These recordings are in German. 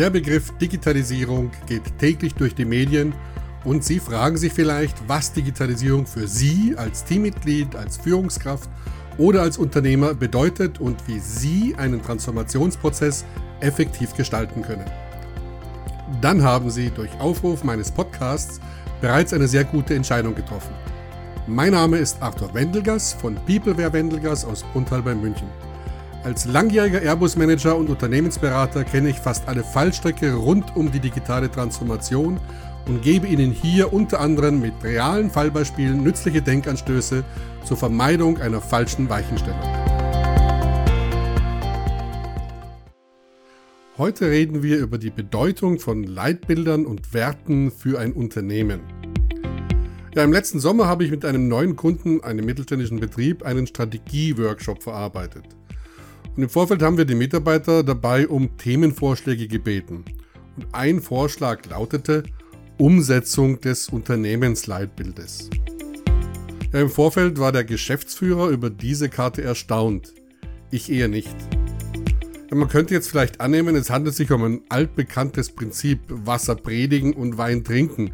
Der Begriff Digitalisierung geht täglich durch die Medien und Sie fragen sich vielleicht, was Digitalisierung für Sie als Teammitglied, als Führungskraft oder als Unternehmer bedeutet und wie Sie einen Transformationsprozess effektiv gestalten können. Dann haben Sie durch Aufruf meines Podcasts bereits eine sehr gute Entscheidung getroffen. Mein Name ist Arthur Wendelgas von Peopleware Wendelgas aus Bruntal bei München. Als langjähriger Airbus-Manager und Unternehmensberater kenne ich fast alle Fallstricke rund um die digitale Transformation und gebe Ihnen hier unter anderem mit realen Fallbeispielen nützliche Denkanstöße zur Vermeidung einer falschen Weichenstellung. Heute reden wir über die Bedeutung von Leitbildern und Werten für ein Unternehmen. Ja, im letzten Sommer habe ich mit einem neuen Kunden, einem mittelständischen Betrieb, einen Strategie-Workshop verarbeitet. Und im Vorfeld haben wir die Mitarbeiter dabei um Themenvorschläge gebeten. Und ein Vorschlag lautete Umsetzung des Unternehmensleitbildes. Ja, Im Vorfeld war der Geschäftsführer über diese Karte erstaunt. Ich eher nicht. Ja, man könnte jetzt vielleicht annehmen, es handelt sich um ein altbekanntes Prinzip Wasser predigen und Wein trinken,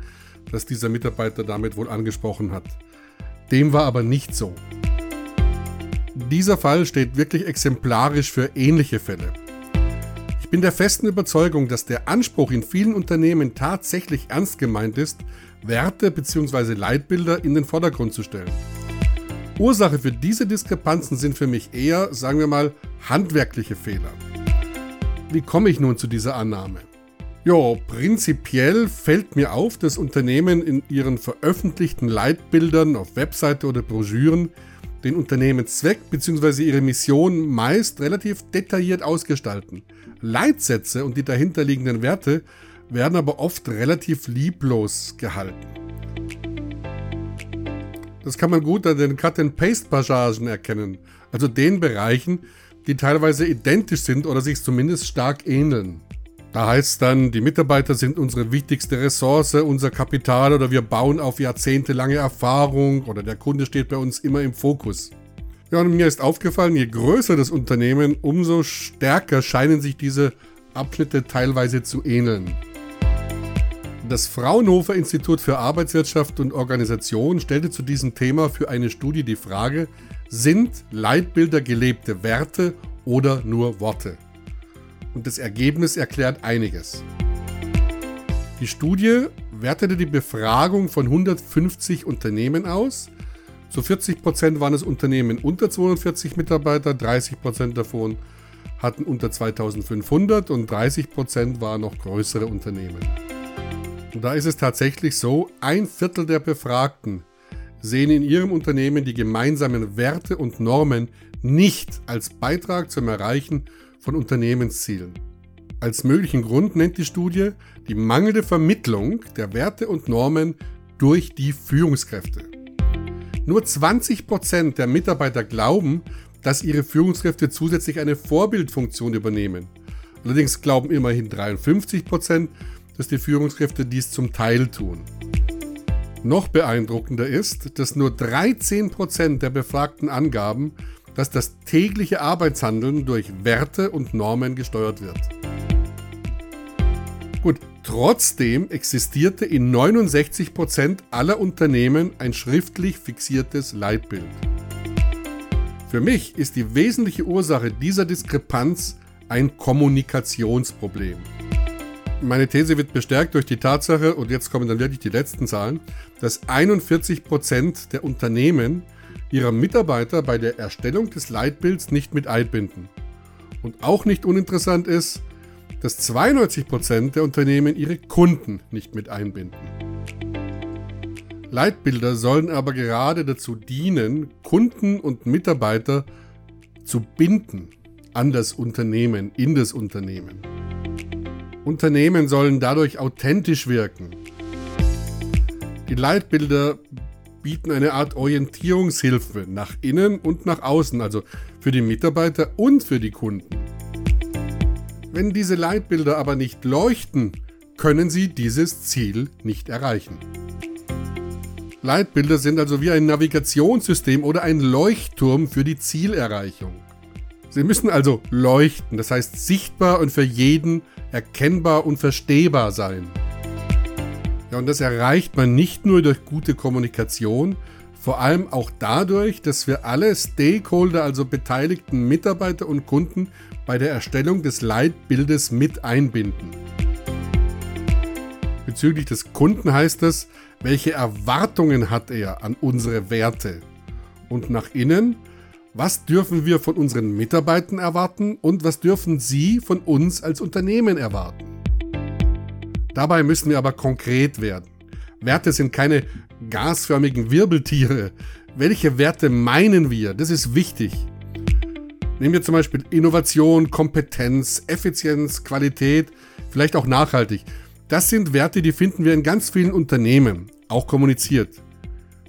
das dieser Mitarbeiter damit wohl angesprochen hat. Dem war aber nicht so. Dieser Fall steht wirklich exemplarisch für ähnliche Fälle. Ich bin der festen Überzeugung, dass der Anspruch in vielen Unternehmen tatsächlich ernst gemeint ist, Werte bzw. Leitbilder in den Vordergrund zu stellen. Ursache für diese Diskrepanzen sind für mich eher, sagen wir mal, handwerkliche Fehler. Wie komme ich nun zu dieser Annahme? Ja, prinzipiell fällt mir auf, dass Unternehmen in ihren veröffentlichten Leitbildern auf Webseite oder Broschüren den Unternehmenszweck bzw. ihre Mission meist relativ detailliert ausgestalten. Leitsätze und die dahinterliegenden Werte werden aber oft relativ lieblos gehalten. Das kann man gut an den Cut-and-Paste-Passagen erkennen, also den Bereichen, die teilweise identisch sind oder sich zumindest stark ähneln. Da heißt es dann, die Mitarbeiter sind unsere wichtigste Ressource, unser Kapital oder wir bauen auf jahrzehntelange Erfahrung oder der Kunde steht bei uns immer im Fokus. Ja, und mir ist aufgefallen, je größer das Unternehmen, umso stärker scheinen sich diese Abschnitte teilweise zu ähneln. Das Fraunhofer Institut für Arbeitswirtschaft und Organisation stellte zu diesem Thema für eine Studie die Frage, sind Leitbilder gelebte Werte oder nur Worte? Und das Ergebnis erklärt einiges. Die Studie wertete die Befragung von 150 Unternehmen aus. Zu 40 Prozent waren es Unternehmen unter 42 Mitarbeiter, 30 Prozent davon hatten unter 2500 und 30 Prozent waren noch größere Unternehmen. Und da ist es tatsächlich so, ein Viertel der Befragten sehen in ihrem Unternehmen die gemeinsamen Werte und Normen nicht als Beitrag zum Erreichen von Unternehmenszielen. Als möglichen Grund nennt die Studie die mangelnde Vermittlung der Werte und Normen durch die Führungskräfte. Nur 20% der Mitarbeiter glauben, dass ihre Führungskräfte zusätzlich eine Vorbildfunktion übernehmen. Allerdings glauben immerhin 53%, dass die Führungskräfte dies zum Teil tun. Noch beeindruckender ist, dass nur 13% der Befragten angaben, dass das tägliche Arbeitshandeln durch Werte und Normen gesteuert wird. Gut, trotzdem existierte in 69% aller Unternehmen ein schriftlich fixiertes Leitbild. Für mich ist die wesentliche Ursache dieser Diskrepanz ein Kommunikationsproblem. Meine These wird bestärkt durch die Tatsache, und jetzt kommen dann wirklich die letzten Zahlen, dass 41% der Unternehmen ihrer Mitarbeiter bei der Erstellung des Leitbilds nicht mit einbinden. Und auch nicht uninteressant ist, dass 92% der Unternehmen ihre Kunden nicht mit einbinden. Leitbilder sollen aber gerade dazu dienen, Kunden und Mitarbeiter zu binden an das Unternehmen, in das Unternehmen. Unternehmen sollen dadurch authentisch wirken. Die Leitbilder bieten eine Art Orientierungshilfe nach innen und nach außen, also für die Mitarbeiter und für die Kunden. Wenn diese Leitbilder aber nicht leuchten, können sie dieses Ziel nicht erreichen. Leitbilder sind also wie ein Navigationssystem oder ein Leuchtturm für die Zielerreichung. Sie müssen also leuchten, das heißt sichtbar und für jeden erkennbar und verstehbar sein. Ja, und das erreicht man nicht nur durch gute Kommunikation, vor allem auch dadurch, dass wir alle Stakeholder, also beteiligten Mitarbeiter und Kunden, bei der Erstellung des Leitbildes mit einbinden. Bezüglich des Kunden heißt es, welche Erwartungen hat er an unsere Werte? Und nach innen, was dürfen wir von unseren Mitarbeitern erwarten und was dürfen sie von uns als Unternehmen erwarten? Dabei müssen wir aber konkret werden. Werte sind keine gasförmigen Wirbeltiere. Welche Werte meinen wir? Das ist wichtig. Nehmen wir zum Beispiel Innovation, Kompetenz, Effizienz, Qualität, vielleicht auch nachhaltig. Das sind Werte, die finden wir in ganz vielen Unternehmen, auch kommuniziert.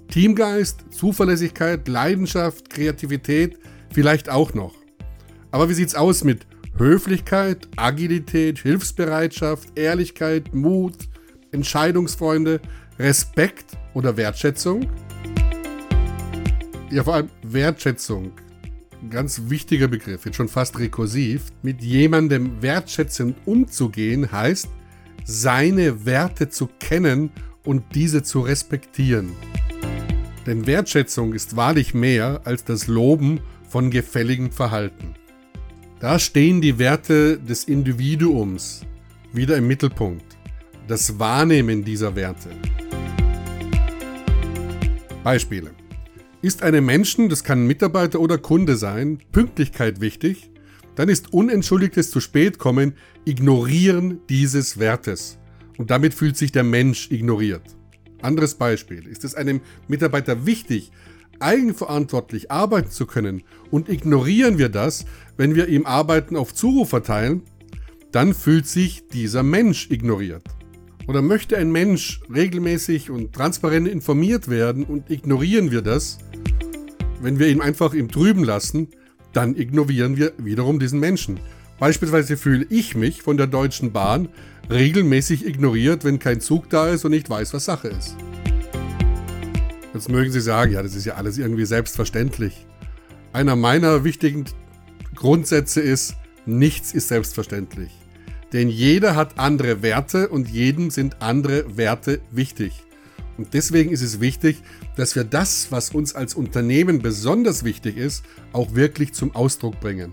Teamgeist, Zuverlässigkeit, Leidenschaft, Kreativität, vielleicht auch noch. Aber wie sieht's aus mit Höflichkeit, Agilität, Hilfsbereitschaft, Ehrlichkeit, Mut, Entscheidungsfreunde, Respekt oder Wertschätzung? Ja, vor allem Wertschätzung. Ein ganz wichtiger Begriff, jetzt schon fast rekursiv. Mit jemandem wertschätzend umzugehen heißt, seine Werte zu kennen und diese zu respektieren. Denn Wertschätzung ist wahrlich mehr als das Loben von gefälligem Verhalten. Da stehen die Werte des Individuums wieder im Mittelpunkt, das Wahrnehmen dieser Werte. Beispiele. Ist einem Menschen, das kann Mitarbeiter oder Kunde sein, Pünktlichkeit wichtig, dann ist unentschuldigtes zu spät kommen Ignorieren dieses Wertes. Und damit fühlt sich der Mensch ignoriert. Anderes Beispiel. Ist es einem Mitarbeiter wichtig, eigenverantwortlich arbeiten zu können und ignorieren wir das, wenn wir ihm Arbeiten auf Zuruf verteilen, dann fühlt sich dieser Mensch ignoriert. Oder möchte ein Mensch regelmäßig und transparent informiert werden und ignorieren wir das, wenn wir ihn einfach im Trüben lassen, dann ignorieren wir wiederum diesen Menschen. Beispielsweise fühle ich mich von der Deutschen Bahn regelmäßig ignoriert, wenn kein Zug da ist und nicht weiß, was Sache ist. Jetzt mögen Sie sagen, ja, das ist ja alles irgendwie selbstverständlich. Einer meiner wichtigen Grundsätze ist, nichts ist selbstverständlich. Denn jeder hat andere Werte und jedem sind andere Werte wichtig. Und deswegen ist es wichtig, dass wir das, was uns als Unternehmen besonders wichtig ist, auch wirklich zum Ausdruck bringen.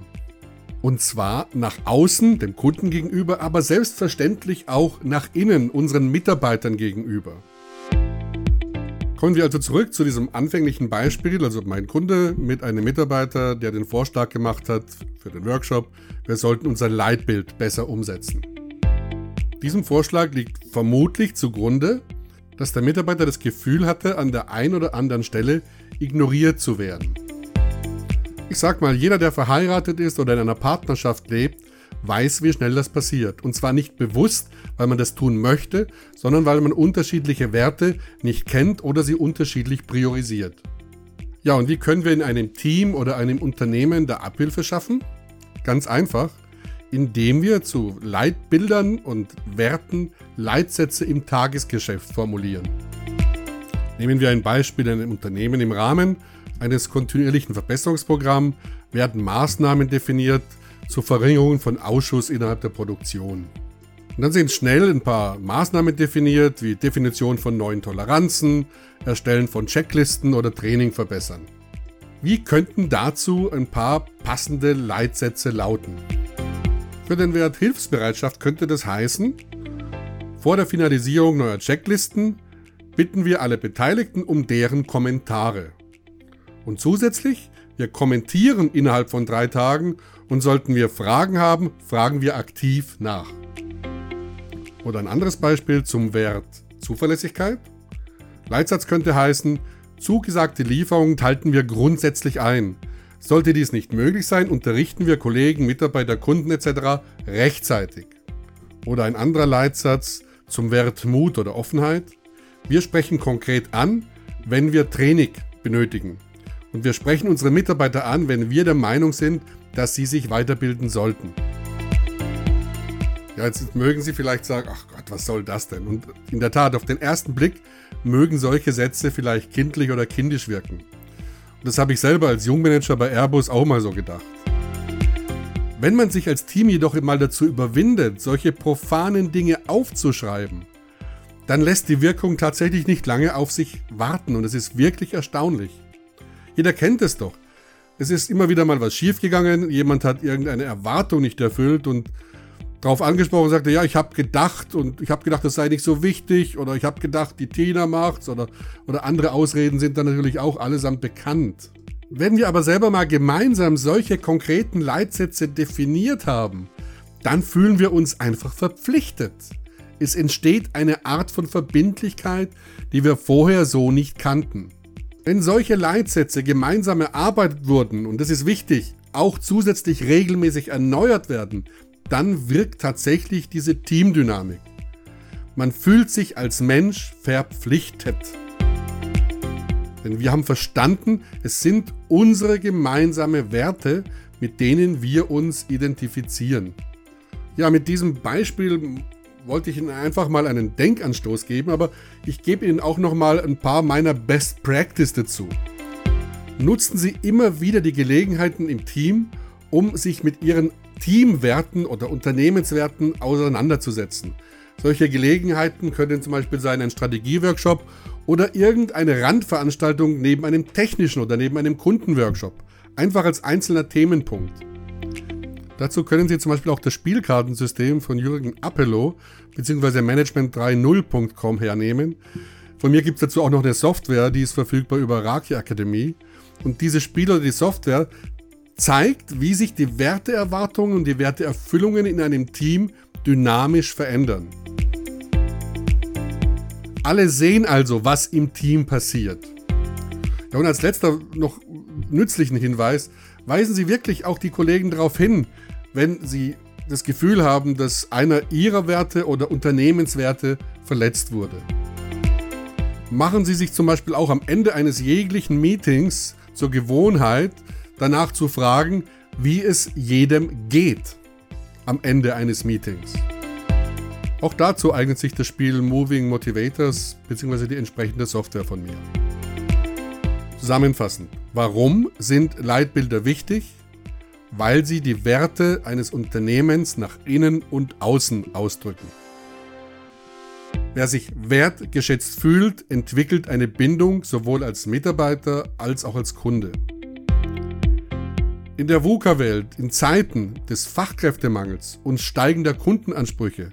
Und zwar nach außen, dem Kunden gegenüber, aber selbstverständlich auch nach innen, unseren Mitarbeitern gegenüber. Kommen wir also zurück zu diesem anfänglichen Beispiel, also mein Kunde mit einem Mitarbeiter, der den Vorschlag gemacht hat für den Workshop, wir sollten unser Leitbild besser umsetzen. Diesem Vorschlag liegt vermutlich zugrunde, dass der Mitarbeiter das Gefühl hatte, an der einen oder anderen Stelle ignoriert zu werden. Ich sag mal, jeder, der verheiratet ist oder in einer Partnerschaft lebt, weiß, wie schnell das passiert. Und zwar nicht bewusst, weil man das tun möchte, sondern weil man unterschiedliche Werte nicht kennt oder sie unterschiedlich priorisiert. Ja, und wie können wir in einem Team oder einem Unternehmen da Abhilfe schaffen? Ganz einfach, indem wir zu Leitbildern und Werten Leitsätze im Tagesgeschäft formulieren. Nehmen wir ein Beispiel in einem Unternehmen im Rahmen eines kontinuierlichen Verbesserungsprogramms werden Maßnahmen definiert, zur Verringerung von Ausschuss innerhalb der Produktion. Und dann sind schnell ein paar Maßnahmen definiert, wie Definition von neuen Toleranzen, Erstellen von Checklisten oder Training verbessern. Wie könnten dazu ein paar passende Leitsätze lauten? Für den Wert Hilfsbereitschaft könnte das heißen, vor der Finalisierung neuer Checklisten bitten wir alle Beteiligten um deren Kommentare. Und zusätzlich, wir kommentieren innerhalb von drei Tagen und sollten wir Fragen haben, fragen wir aktiv nach. Oder ein anderes Beispiel zum Wert Zuverlässigkeit. Leitsatz könnte heißen, zugesagte Lieferungen halten wir grundsätzlich ein. Sollte dies nicht möglich sein, unterrichten wir Kollegen, Mitarbeiter, Kunden etc. rechtzeitig. Oder ein anderer Leitsatz zum Wert Mut oder Offenheit. Wir sprechen konkret an, wenn wir Training benötigen. Und wir sprechen unsere Mitarbeiter an, wenn wir der Meinung sind, dass sie sich weiterbilden sollten. Ja, jetzt mögen Sie vielleicht sagen, ach Gott, was soll das denn? Und in der Tat, auf den ersten Blick mögen solche Sätze vielleicht kindlich oder kindisch wirken. Und das habe ich selber als Jungmanager bei Airbus auch mal so gedacht. Wenn man sich als Team jedoch mal dazu überwindet, solche profanen Dinge aufzuschreiben, dann lässt die Wirkung tatsächlich nicht lange auf sich warten und es ist wirklich erstaunlich. Jeder kennt es doch. Es ist immer wieder mal was schiefgegangen, jemand hat irgendeine Erwartung nicht erfüllt und darauf angesprochen und sagte, ja, ich habe gedacht und ich habe gedacht, das sei nicht so wichtig oder ich habe gedacht, die Tina macht's oder, oder andere Ausreden sind dann natürlich auch allesamt bekannt. Wenn wir aber selber mal gemeinsam solche konkreten Leitsätze definiert haben, dann fühlen wir uns einfach verpflichtet. Es entsteht eine Art von Verbindlichkeit, die wir vorher so nicht kannten. Wenn solche Leitsätze gemeinsam erarbeitet wurden, und das ist wichtig, auch zusätzlich regelmäßig erneuert werden, dann wirkt tatsächlich diese Teamdynamik. Man fühlt sich als Mensch verpflichtet. Denn wir haben verstanden, es sind unsere gemeinsamen Werte, mit denen wir uns identifizieren. Ja, mit diesem Beispiel wollte ich Ihnen einfach mal einen Denkanstoß geben, aber ich gebe Ihnen auch noch mal ein paar meiner Best Practice dazu. Nutzen Sie immer wieder die Gelegenheiten im Team, um sich mit Ihren Teamwerten oder Unternehmenswerten auseinanderzusetzen. Solche Gelegenheiten können zum Beispiel sein ein Strategieworkshop oder irgendeine Randveranstaltung neben einem technischen oder neben einem Kundenworkshop. Einfach als einzelner Themenpunkt. Dazu können Sie zum Beispiel auch das Spielkartensystem von Jürgen Appelo bzw. management30.com hernehmen. Von mir gibt es dazu auch noch eine Software, die ist verfügbar über Raki Akademie. Und diese Spiel oder die Software zeigt, wie sich die Werteerwartungen und die Werteerfüllungen in einem Team dynamisch verändern. Alle sehen also, was im Team passiert. Ja, und als letzter noch nützlichen Hinweis, weisen Sie wirklich auch die Kollegen darauf hin, wenn Sie das Gefühl haben, dass einer Ihrer Werte oder Unternehmenswerte verletzt wurde. Machen Sie sich zum Beispiel auch am Ende eines jeglichen Meetings zur Gewohnheit, danach zu fragen, wie es jedem geht am Ende eines Meetings. Auch dazu eignet sich das Spiel Moving Motivators bzw. die entsprechende Software von mir. Zusammenfassend, warum sind Leitbilder wichtig? Weil sie die Werte eines Unternehmens nach innen und außen ausdrücken. Wer sich wertgeschätzt fühlt, entwickelt eine Bindung sowohl als Mitarbeiter als auch als Kunde. In der VUCA-Welt, in Zeiten des Fachkräftemangels und steigender Kundenansprüche,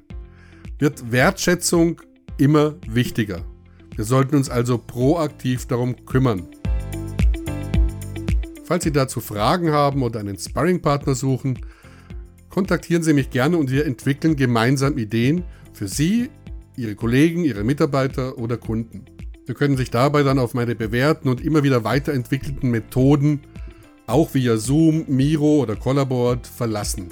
wird Wertschätzung immer wichtiger. Wir sollten uns also proaktiv darum kümmern. Falls Sie dazu Fragen haben oder einen Sparringpartner suchen, kontaktieren Sie mich gerne und wir entwickeln gemeinsam Ideen für Sie, Ihre Kollegen, Ihre Mitarbeiter oder Kunden. Sie können sich dabei dann auf meine bewährten und immer wieder weiterentwickelten Methoden, auch via Zoom, Miro oder Collaboard, verlassen.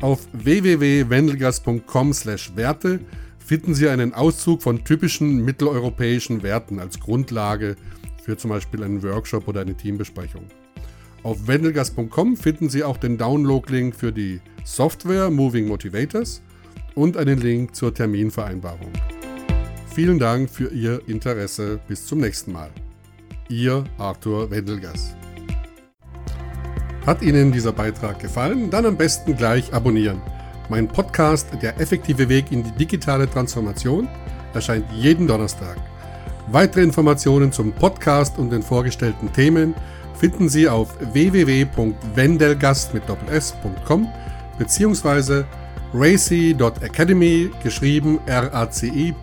Auf www.wendelgas.com/werte finden Sie einen Auszug von typischen mitteleuropäischen Werten als Grundlage für zum Beispiel einen Workshop oder eine Teambesprechung. Auf wendelgas.com finden Sie auch den Download-Link für die Software Moving Motivators und einen Link zur Terminvereinbarung. Vielen Dank für Ihr Interesse. Bis zum nächsten Mal. Ihr Arthur Wendelgas. Hat Ihnen dieser Beitrag gefallen? Dann am besten gleich abonnieren. Mein Podcast Der effektive Weg in die digitale Transformation erscheint jeden Donnerstag. Weitere Informationen zum Podcast und den vorgestellten Themen finden Sie auf www.wendelgast mit doppels.com bzw. racy.academy geschrieben raci.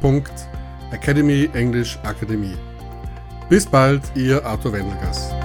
Academy Englisch Akademie. Bis bald, Ihr Arthur Wendelgast.